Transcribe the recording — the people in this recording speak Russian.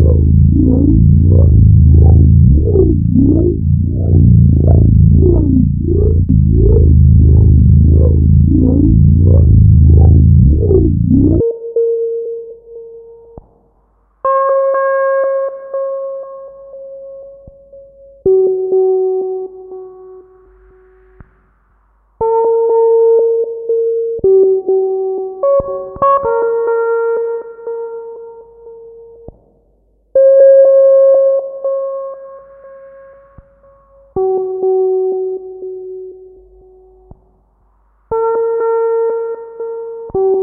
Thank you. you